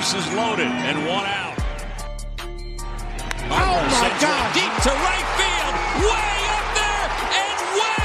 Bases loaded and one out. Oh, my sends God. deep to right field, way up there and way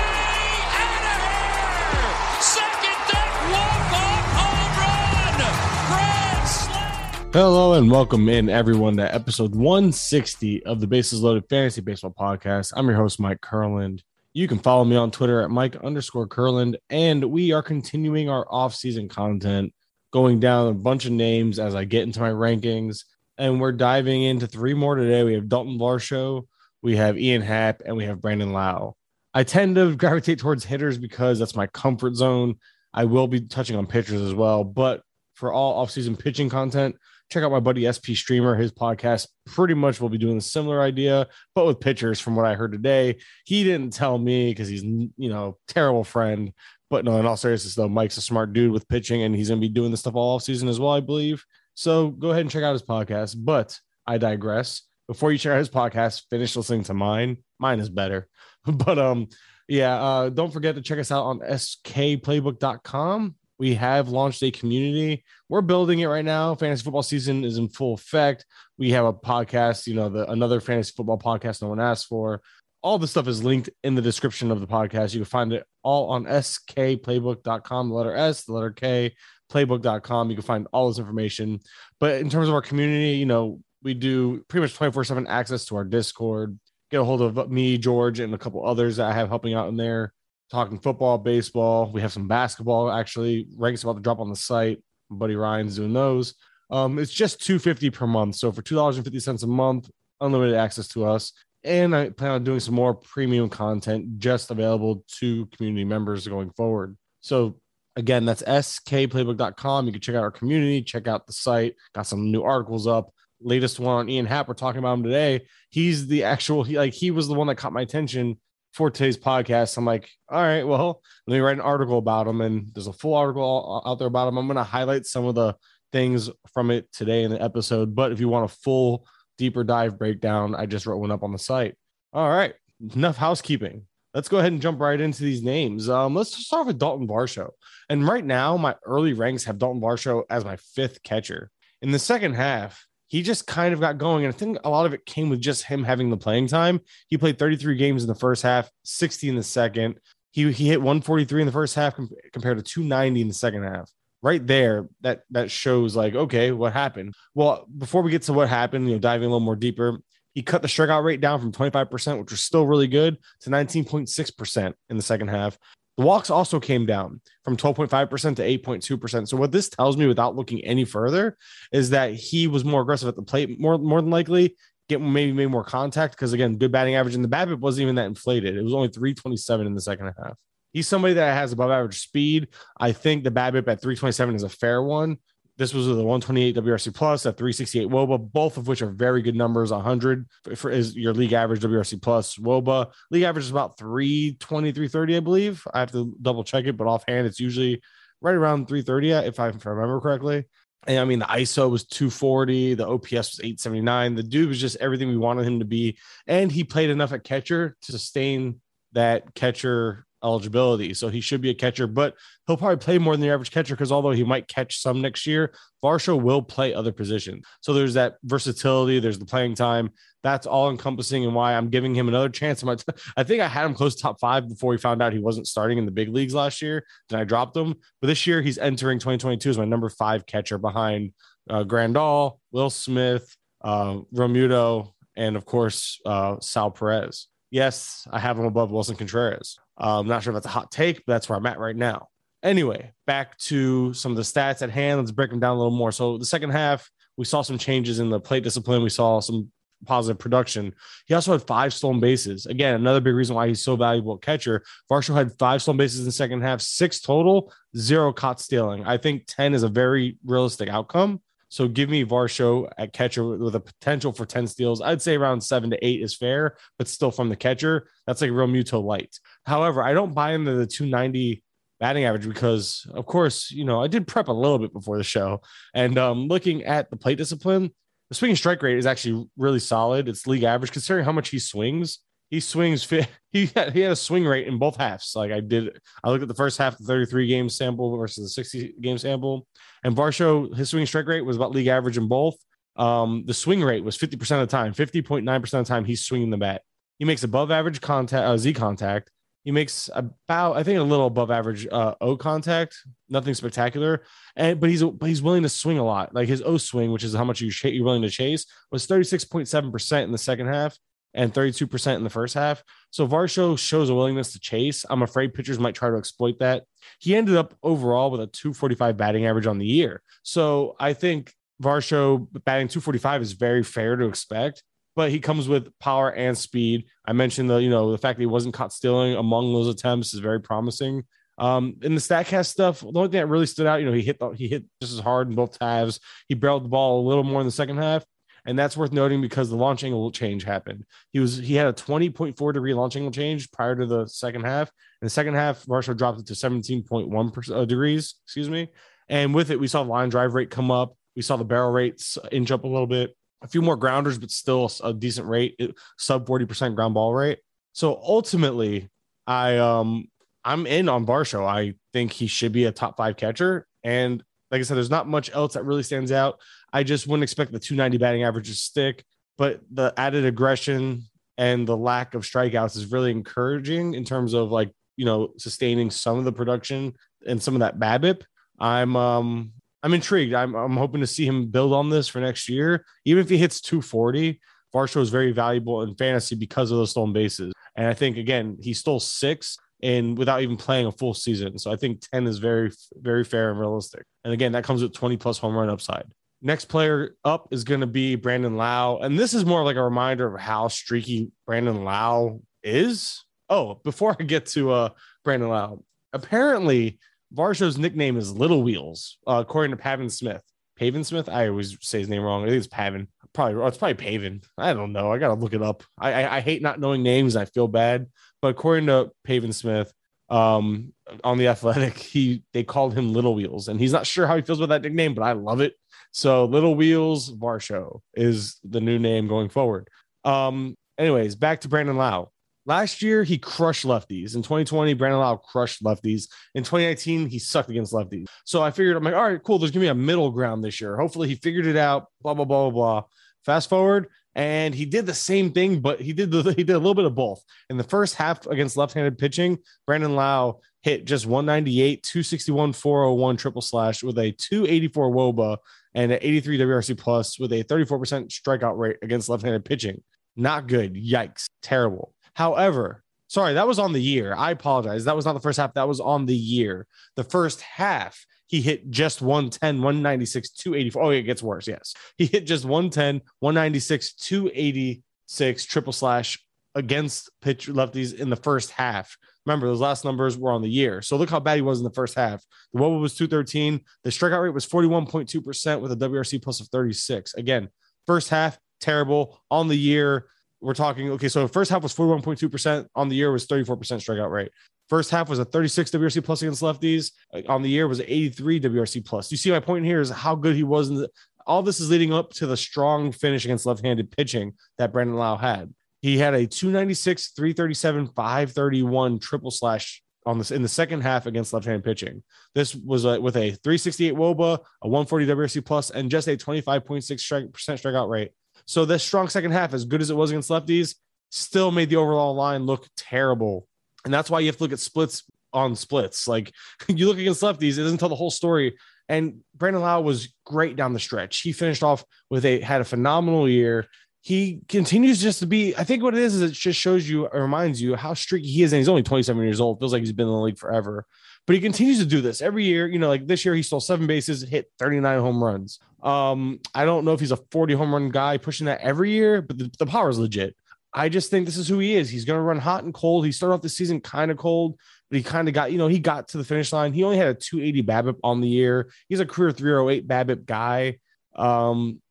out of here. Second deck walk off home run, grand slam. Hello and welcome in everyone to episode 160 of the Bases Loaded Fantasy Baseball Podcast. I'm your host, Mike Curland. You can follow me on Twitter at Mike underscore Curland, and we are continuing our off-season content, going down a bunch of names as I get into my rankings. And we're diving into three more today. We have Dalton Varsho, we have Ian Happ, and we have Brandon Lowe. I tend to gravitate towards hitters because that's my comfort zone. I will be touching on pitchers as well, but for all off-season pitching content, check out my buddy SP Streamer. His podcast pretty much will be doing a similar idea, but with pitchers. From what I heard today, he didn't tell me because he's you know terrible friend. But no, in all seriousness though, Mike's a smart dude with pitching, and he's gonna be doing this stuff all off season as well, I believe. So go ahead and check out his podcast. But I digress. Before you check out his podcast, finish listening to mine. Mine is better. but um, yeah, uh, don't forget to check us out on skplaybook.com. We have launched a community. We're building it right now. Fantasy football season is in full effect. We have a podcast, you know, the another fantasy football podcast no one asked for. All the stuff is linked in the description of the podcast. You can find it all on skplaybook.com, the letter S, the letter K, playbook.com. You can find all this information. But in terms of our community, you know, we do pretty much 24 7 access to our Discord. Get a hold of me, George, and a couple others that I have helping out in there, talking football, baseball. We have some basketball actually. Ranks about to drop on the site. My buddy Ryan's doing those. Um, it's just 250 per month. So for $2.50 a month, unlimited access to us. And I plan on doing some more premium content just available to community members going forward. So again, that's skplaybook.com. You can check out our community, check out the site, got some new articles up. Latest one on Ian Happ. We're talking about him today. He's the actual, he like he was the one that caught my attention for today's podcast. I'm like, all right, well, let me write an article about him. And there's a full article out there about him. I'm going to highlight some of the things from it today in the episode. But if you want a full, deeper dive breakdown, I just wrote one up on the site. All right, enough housekeeping. Let's go ahead and jump right into these names. Um, let's start with Dalton Varsho. And right now, my early ranks have Dalton Varsho as my fifth catcher. In the second half, he just kind of got going. And I think a lot of it came with just him having the playing time. He played 33 games in the first half, 60 in the second. He, he hit 143 in the first half com- compared to 290 in the second half. Right there, that that shows like, okay, what happened? Well, before we get to what happened, you know, diving a little more deeper, he cut the strikeout rate down from 25%, which was still really good, to 19.6% in the second half. The walks also came down from 12.5% to 8.2%. So what this tells me without looking any further is that he was more aggressive at the plate, more more than likely, get maybe made more contact because again, good batting average and the BABIP wasn't even that inflated. It was only 327 in the second half. He's somebody that has above average speed. I think the BABIP at 327 is a fair one. This was the 128 WRC plus at 368 WOBA, both of which are very good numbers. 100 for, is your league average WRC plus WOBA. League average is about 320, 330, I believe. I have to double check it, but offhand, it's usually right around 330 uh, if I, if I remember correctly. And I mean, the ISO was 240, the OPS was 879. The dude was just everything we wanted him to be. And he played enough at catcher to sustain that catcher eligibility. So he should be a catcher, but he'll probably play more than the average catcher because although he might catch some next year, Varsho will play other positions. So there's that versatility, there's the playing time. That's all encompassing and why I'm giving him another chance. I think I had him close top five before he found out he wasn't starting in the big leagues last year. Then I dropped him. But this year he's entering 2022 as my number five catcher behind uh, Grandal, Will Smith, uh, Realmuto, and of course, uh, Sal Perez. Yes, I have him above Willson Contreras. I'm not sure if that's a hot take, but that's where I'm at right now. Anyway, back to some of the stats at hand. Let's break them down a little more. So, the second half, we saw some changes in the plate discipline. We saw some positive production. He also had five stolen bases. Again, another big reason why he's so valuable catcher. Varsho had five stolen bases in the second half, six total, zero caught stealing. I think 10 is a very realistic outcome. So give me Varsho at catcher with a potential for 10 steals. I'd say around seven to eight is fair, but still from the catcher, that's like Realmuto light. However, I don't buy into the 290 batting average because, of course, you know, I did prep a little bit before the show. And um, looking at the plate discipline, the swinging strike rate is actually really solid. It's league average considering how much he swings he swings he had, he had a swing rate in both halves. Like i did i looked at the first half the 33 game sample versus the 60 game sample and varsho his swing strike rate was about league average in both. Um the swing rate was 50% of the time 50.9% of the time he's swinging the bat. He makes above average contact uh, z contact. He makes about i think a little above average uh, o contact. Nothing spectacular. And but he's but he's willing to swing a lot. Like his o swing which is how much you ch- you're willing to chase was 36.7% in the second half and 32% in the first half. So Varsho shows a willingness to chase. I'm afraid pitchers might try to exploit that. He ended up overall with a 245 batting average on the year. So I think Varsho batting 245 is very fair to expect, but he comes with power and speed. I mentioned the, you know, the fact that he wasn't caught stealing among those attempts is very promising. Um, in the Statcast stuff, the only thing that really stood out, you know, he hit the, he hit just as hard in both halves. He barreled the ball a little more in the second half, and that's worth noting because the launch angle change happened. He was he had a 20.4 degree launch angle change prior to the second half. In the second half, Varsho dropped it to 17.1 uh, degrees, excuse me. And with it, we saw the line drive rate come up. We saw the barrel rates inch up a little bit. A few more grounders, but still a decent rate, sub 40% ground ball rate. So ultimately, I um I'm in on Varsho. I think he should be a top five catcher. And like I said, there's not much else that really stands out. I just wouldn't expect the 290 batting average to stick, but the added aggression and the lack of strikeouts is really encouraging in terms of like, you know, sustaining some of the production and some of that BABIP. I'm um I'm intrigued. I'm I'm hoping to see him build on this for next year. Even if he hits 240, Varsho is very valuable in fantasy because of those stolen bases. And I think again, he stole six and without even playing a full season. So I think 10 is very, very fair and realistic. And again, that comes with 20 plus home run upside. Next player up is going to be Brandon Lowe. And this is more like a reminder of how streaky Brandon Lowe is. Oh, before I get to uh, Brandon Lowe, apparently Varsho's nickname is Little Wheels, uh, according to Pavin Smith. Pavin Smith? I always say his name wrong. I think it's Pavin. Probably, it's probably Pavin. I don't know. I got to look it up. I, I, I hate not knowing names. I feel bad. But according to Pavin Smith, um, on the Athletic, he they called him Little Wheels, and he's not sure how he feels about that nickname, but I love it. So Little Wheels Varsho is the new name going forward. Um, anyways, back to Brandon Lowe Last year, he crushed lefties. In 2020, Brandon Lowe crushed lefties. In 2019, he sucked against lefties. So I figured, I'm like, all right, cool. There's to be a middle ground this year. Hopefully, he figured it out, blah, blah, blah, blah, blah. Fast forward, and he did the same thing, but he did the, he did a little bit of both. In the first half against left-handed pitching, Brandon Lowe hit just 198, 261, 401 triple slash with a 284 woba and an 83 WRC plus with a 34% strikeout rate against left-handed pitching. Not good. Yikes. Terrible. However, sorry, that was on the year. I apologize. That was not the first half. That was on the year. The first half, he hit just 110, 196, 284. Oh, it gets worse. Yes. He hit just 110, 196, 286 triple slash against pitch lefties in the first half. Remember, those last numbers were on the year. So look how bad he was in the first half. The Woba was 213. The strikeout rate was 41.2% with a WRC plus of 36. Again, first half, terrible. On the year, we're talking, okay, so first half was 41.2%. On the year was 34% strikeout rate. First half was a 36 WRC plus against lefties. Uh, on the year was 83 WRC plus. You see my point here is how good he was. In the, all this is leading up to the strong finish against left-handed pitching that Brandon Lowe had. He had a 296, 337, 531 triple slash on this in the second half against left-handed pitching. This was a, with a 368 WOBA, a 140 WRC plus, and just a 25.6 strike, percent strikeout rate. So this strong second half, as good as it was against lefties, still made the overall line look terrible. And that's why you have to look at splits on splits. Like you look against lefties, it doesn't tell the whole story. And Brandon Lowe was great down the stretch. He finished off with a had a phenomenal year. He continues just to be. I think what it is is it just shows you, reminds you how streaky he is, and he's only 27 years old. Feels like he's been in the league forever, but he continues to do this every year. You know, like this year he stole seven bases, hit 39 home runs. Um, I don't know if he's a 40 home run guy pushing that every year, but the, the power is legit. I just think this is who he is. He's going to run hot and cold. He started off the season kind of cold, but he kind of got, you know, he got to the finish line. He only had a 280 BABIP on the year. He's a career 308 BABIP guy. Um,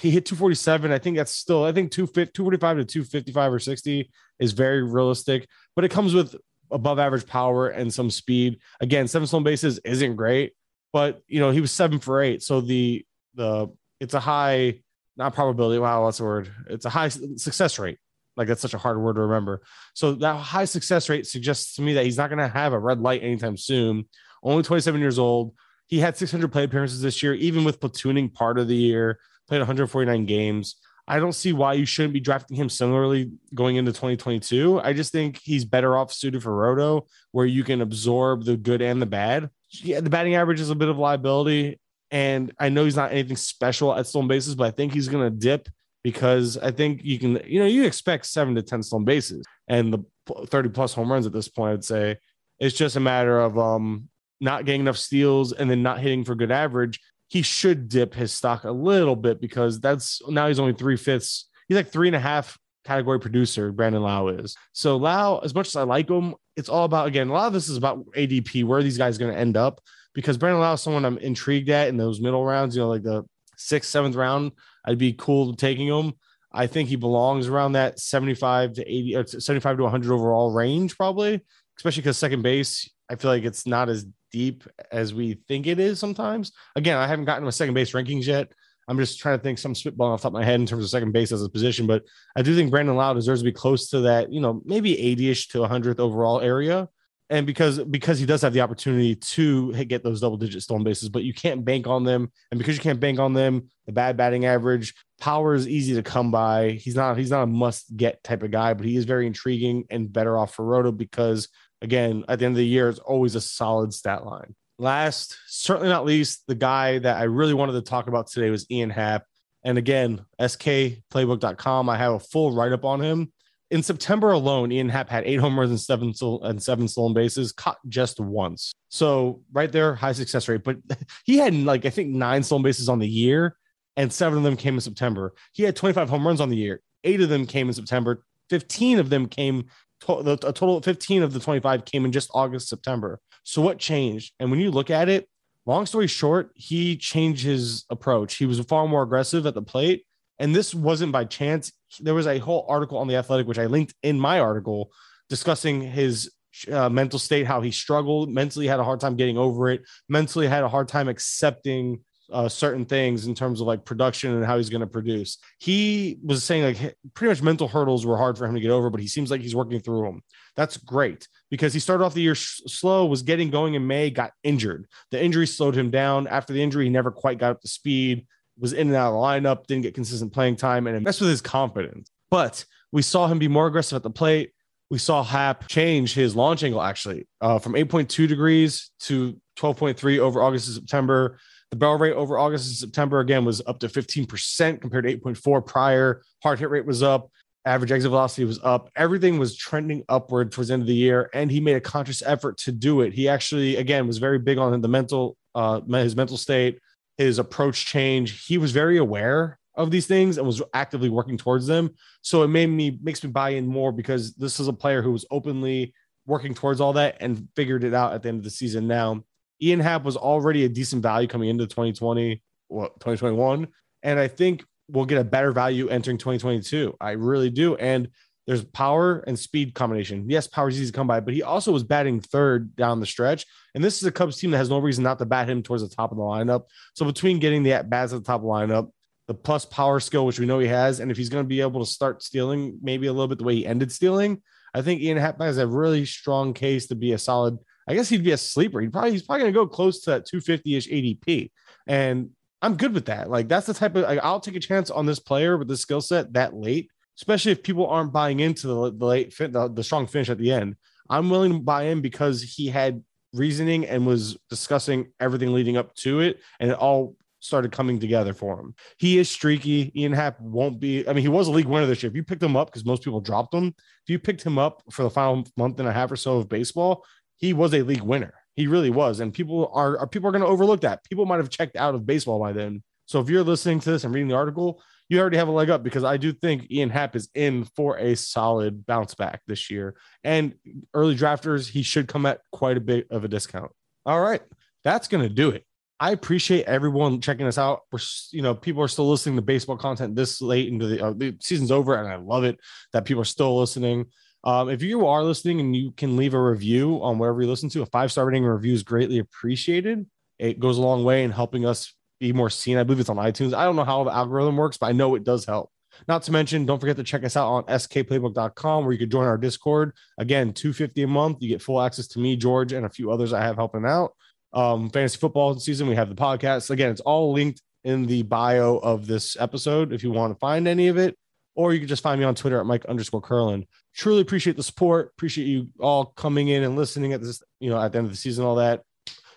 he hit 247. I think that's still, I think 245 to 255 or 60 is very realistic, but it comes with above average power and some speed. Again, seven stolen bases isn't great, but you know, he was seven for eight. So the, the, it's a high not probability. Wow, that's a word. It's a high success rate. Like that's such a hard word to remember. So that high success rate suggests to me that he's not going to have a red light anytime soon. Only 27 years old. He had 600 play appearances this year, even with platooning part of the year. Played 149 games. I don't see why you shouldn't be drafting him similarly going into 2022. I just think he's better off suited for Roto, where you can absorb the good and the bad. Yeah, the batting average is a bit of liability. And I know he's not anything special at stolen bases, but I think he's going to dip because I think you can, you know, you expect seven to 10 stolen bases and the 30 plus home runs at this point. I'd say it's just a matter of um, not getting enough steals and then not hitting for good average. He should dip his stock a little bit because that's now he's only three fifths. He's like three and a half category producer, Brandon Lowe is. So Lowe, as much as I like him, it's all about again, a lot of this is about ADP, where these guys going to end up because Brandon Lowe is someone I'm intrigued at in those middle rounds, you know, like the sixth, seventh round. I'd be cool taking him. I think he belongs around that 75 to 80 or 75 to 100 overall range, probably, especially because second base, I feel like it's not as deep as we think it is sometimes. Again, I haven't gotten my second base rankings yet. I'm just trying to think some spitball off the top of my head in terms of second base as a position, but I do think Brandon Lowe deserves to be close to that, you know, maybe 80ish to 100th overall area and because because he does have the opportunity to get those double digit stolen bases, but you can't bank on them. And because you can't bank on them, the bad batting average, power is easy to come by. He's not he's not a must get type of guy, but he is very intriguing and better off for Roto because again, at the end of the year, it's always a solid stat line. Last, certainly not least, the guy that I really wanted to talk about today was Ian Happ. And again, skplaybook.com. I have a full write up on him in September alone, Ian Happ had eight homers and seven and seven stolen bases, caught just once. So right there, high success rate. But he had like I think nine stolen bases on the year, and seven of them came in September. He had 25 home runs on the year. Eight of them came in September. 15 of them came. A total of 15 of the 25 came in just August, September. So what changed? And when you look at it, long story short, he changed his approach. He was far more aggressive at the plate and this wasn't by chance. There was a whole article on the Athletic, which I linked in my article, discussing his uh, mental state, how he struggled mentally, had a hard time getting over it, mentally had a hard time accepting uh, certain things in terms of like production and how he's going to produce. He was saying like pretty much mental hurdles were hard for him to get over, but he seems like he's working through them. That's great because he started off the year sh- slow, was getting going in May, got injured. The injury slowed him down. After the injury, he never quite got up to speed was in and out of the lineup, didn't get consistent playing time, and it messed with his confidence. But we saw him be more aggressive at the plate. We saw Happ change his launch angle actually uh, from 8.2 degrees to 12.3 over August and September. The barrel rate over August and September again was up to 15% compared to 8.4 prior. Hard hit rate was up. Average exit velocity was up. Everything was trending upward towards the end of the year, and he made a conscious effort to do it. He actually, again, was very big on the mental, uh, his mental state, his approach change. He was very aware of these things and was actively working towards them. So it made me makes me buy in more because this is a player who was openly working towards all that and figured it out at the end of the season. Now, Ian Happ was already a decent value coming into 2020, well, 2021. And I think we'll get a better value entering 2022. I really do. And there's power and speed combination. Yes, power is easy to come by, but he also was batting third down the stretch. And this is a Cubs team that has no reason not to bat him towards the top of the lineup. So between getting the at bats at the top of the lineup, the plus power skill, which we know he has, and if he's going to be able to start stealing maybe a little bit the way he ended stealing, I think Ian Happ has a really strong case to be a solid. I guess he'd be a sleeper. He'd probably he's probably going to go close to that 250 ish ADP, and I'm good with that. Like that's the type of like, I'll take a chance on this player with the skill set that late, especially if people aren't buying into the, the late the, the strong finish at the end. I'm willing to buy in because he had reasoning and was discussing everything leading up to it, and it all started coming together for him. He is streaky. Ian Happ won't be. I mean, he was a league winner this year. If you picked him up, because most people dropped him, if you picked him up for the final month and a half or so of baseball, he was a league winner. He really was, and people are, are people are going to overlook that. People might have checked out of baseball by then. So if you're listening to this and reading the article, you already have a leg up because I do think Ian Happ is in for a solid bounce back this year. And early drafters, he should come at quite a bit of a discount. All right, that's going to do it. I appreciate everyone checking us out. We're, you know, people are still listening to baseball content this late into the, uh, the season's over, and I love it that people are still listening. Um, if you are listening and you can leave a review on wherever you listen to, a five star rating review is greatly appreciated. It goes a long way in helping us be more seen. I believe it's on iTunes. I don't know how the algorithm works, but I know it does help. Not to mention, don't forget to check us out on skplaybook.com where you can join our Discord. Again, 250 a month. You get full access to me, George, and a few others I have helping out. Um, fantasy football season, we have the podcast. Again, it's all linked in the bio of this episode if you want to find any of it, or you can just find me on Twitter at Mike underscore Curlin. Truly appreciate the support. Appreciate you all coming in and listening at this, you know, at the end of the season, all that.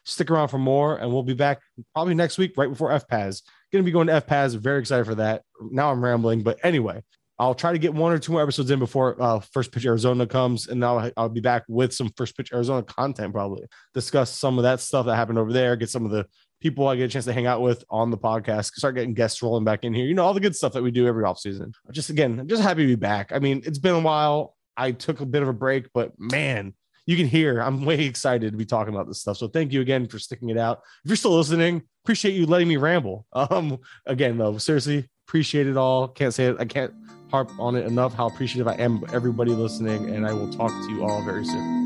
Stick around for more, and we'll be back probably next week, right before FPAS. Going to be going to FPAS. Very excited for that. Now I'm rambling, but anyway, I'll try to get one or two more episodes in before uh, First Pitch Arizona comes, and now I'll be back with some First Pitch Arizona content. Probably discuss some of that stuff that happened over there. Get some of the people I get a chance to hang out with on the podcast. Start getting guests rolling back in here. You know all the good stuff that we do every off season. Just again, I'm just happy to be back. I mean, it's been a while. I took a bit of a break, but man, you can hear I'm way excited to be talking about this stuff. So thank you again for sticking it out. If you're still listening, appreciate you letting me ramble. Um, again though, seriously, appreciate it all. Can't say it. I can't harp on it enough how appreciative I am everybody listening, and I will talk to you all very soon.